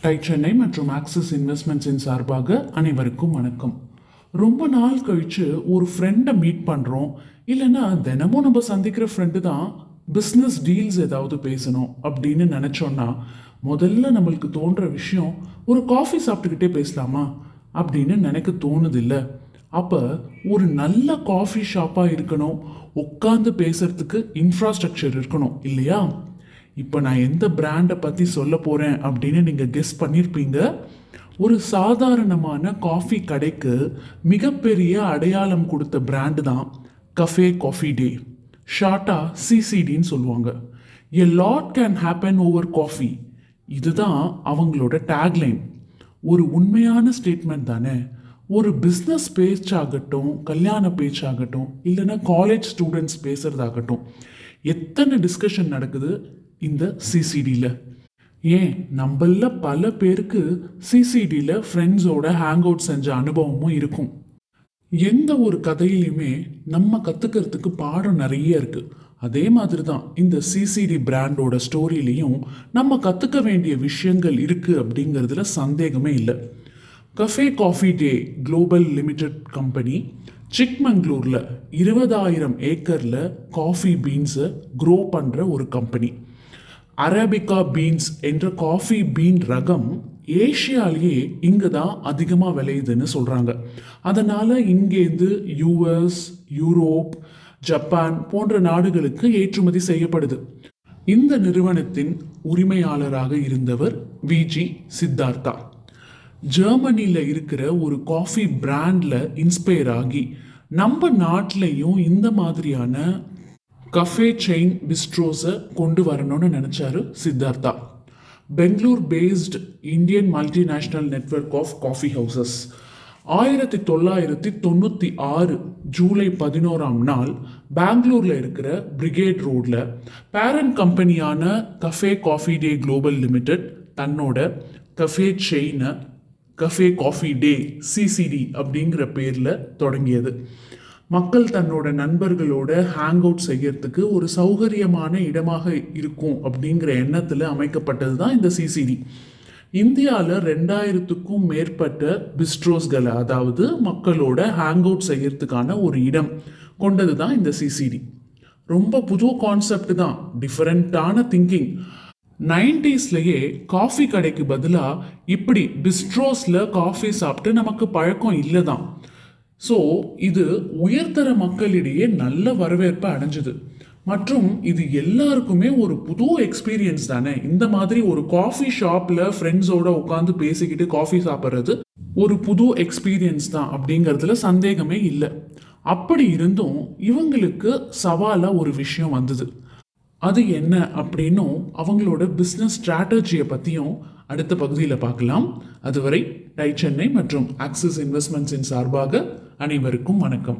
Tie Chennai மற்றும் axis இன்வெஸ்ட்மெண்ட்ஸின் சார்பாக அனைவருக்கும் வணக்கம். ரொம்ப நாள் கழித்து ஒரு ஃப்ரெண்டை மீட் பண்ணுறோம் இல்லைன்னா தினமும் நம்ம சந்திக்கிற ஃப்ரெண்டு தான் பிஸ்னஸ் டீல்ஸ் ஏதாவது பேசணும் அப்படின்னு நினச்சோன்னா முதல்ல நம்மளுக்கு தோன்ற விஷயம் ஒரு காஃபி சாப்பிட்டுக்கிட்டே பேசலாமா அப்படின்னு நினைக்க தோணுதில்ல. அப்போ ஒரு நல்ல காஃபி ஷாப்பாக இருக்கணும். உட்காந்து பேசுறதுக்கு இன்ஃப்ராஸ்ட்ரக்சர் இருக்கணும் இல்லையா? இப்போ நான் எந்த பிராண்டை பற்றி சொல்ல போகிறேன் அப்படின்னு நீங்கள் கெஸ் பண்ணியிருப்பீங்க ஒரு சாதாரணமான காஃபி கடைக்கு மிகப்பெரிய அடையாளம் கொடுத்த பிராண்டு தான் கஃபே காஃபி டே ஷார்ட்டாக சிசிடின்னு சொல்லுவாங்க. A lot can happen over coffee இதுதான் அவங்களோட டேக்லைன் ஒரு உண்மையான ஸ்டேட்மெண்ட் தானே. ஒரு பிஸ்னஸ் பேச்சாகட்டும் கல்யாண பேச்சாகட்டும் இல்லைன்னா காலேஜ் ஸ்டூடெண்ட்ஸ் பேசுகிறதாகட்டும் எத்தனை டிஸ்கஷன் நடக்குது? இந்த சிசிடியில் ஏன்? நம்மள பல பேருக்கு சிசிடியில் ஃப்ரெண்ட்ஸோட ஹேங் அவுட் செஞ்ச அனுபவமும் இருக்கும். எந்த ஒரு கதையிலையுமே நம்ம கற்றுக்கிறதுக்கு பாடம் நிறைய இருக்குது அதே மாதிரி தான் இந்த சிசிடி பிராண்டோட ஸ்டோரியிலையும் நம்ம கற்றுக்க வேண்டிய விஷயங்கள் இருக்குது அப்படிங்கிறதுல சந்தேகமே இல்லை. Cafe coffee day global limited company சிக்மங்களூரில் இருபதாயிரம் ஏக்கரில் காஃபி பீன்ஸை க்ரோ பண்ணுற ஒரு கம்பெனி அரேபிகா பீன்ஸ் என்ற காஃபி பீன் ரகம் ஏஷியாலேயே இங்கே தான் அதிகமாக விளையுதுன்னு சொல்கிறாங்க அதனால் இங்கேருந்து யூஎஸ் யூரோப் ஜப்பான் போன்ற நாடுகளுக்கு ஏற்றுமதி செய்யப்படுது. இந்த நிறுவனத்தின் உரிமையாளராக இருந்தவர் விஜி சித்தார்த்தா. ஜெர்மனியில் இருக்கிற ஒரு காஃபி பிராண்டில் இன்ஸ்பயர் ஆகி நம்ம நாட்டிலையும் இந்த மாதிரியான கஃபே செயின் பிஸ்ட்ரோஸை கொண்டு வரணும்னு நினச்சாரு Siddhartha. Bangalore based Indian multinational network of coffee houses ஆயிரத்தி தொள்ளாயிரத்தி தொண்ணூற்றி ஆறு ஜூலை பதினோராம் நாள் பெங்களூரில் இருக்கிற பிரிகேட் ரோடில் parent கம்பெனியான cafe coffee day global limited தன்னோட கஃபே செயினை கஃபே காஃபி டே சிசிடி அப்படிங்கிற பேரில் தொடங்கியது. மக்கள் தன்னோட நண்பர்களோட ஹேங் அவுட் செய்யறதுக்கு ஒரு சௌகரியமான இடமாக இருக்கும் அப்படிங்கிற எண்ணத்தில் அமைக்கப்பட்டது தான் இந்த சிசிடி இந்தியாவில் ரெண்டாயிரத்துக்கும் மேற்பட்ட பிஸ்ட்ரோஸ்களை அதாவது மக்களோட ஹேங் அவுட் செய்யறதுக்கான ஒரு இடம் கொண்டது தான் இந்த சிசிடி ரொம்ப புது கான்செப்ட் தான் டிஃப்ரெண்ட்டான திங்கிங் நைன்டிஸ்லேயே காஃபி கடைக்கு பதிலாக இப்படி பிஸ்ட்ரோஸில் காஃபி சாப்பிட்டு நமக்கு பழக்கம் இல்லை தான் ஸோ இது உயர்தர மக்களிடையே நல்ல வரவேற்பை அடைஞ்சது. மற்றும் இது எல்லாருக்குமே ஒரு புது எக்ஸ்பீரியன்ஸ் தானே. இந்த மாதிரி ஒரு காஃபி ஷாப்பில் ஃப்ரெண்ட்ஸோட உட்காந்து பேசிக்கிட்டு காஃபி சாப்பிட்றது ஒரு புது எக்ஸ்பீரியன்ஸ் தான் அப்படிங்கிறதுல சந்தேகமே இல்லை. அப்படி இருந்தும் இவங்களுக்கு சவாலாக ஒரு விஷயம் வந்தது. அது என்ன அப்படின்னும் அவங்களோட பிஸ்னஸ் ஸ்ட்ராட்டஜியை பற்றியும் அடுத்த பகுதியில் பார்க்கலாம். அதுவரை டை சென்னை மற்றும் ஆக்சிஸ் இன்வெஸ்ட்மெண்ட்ஸின் சார்பாக அனைவருக்கும் வணக்கம்.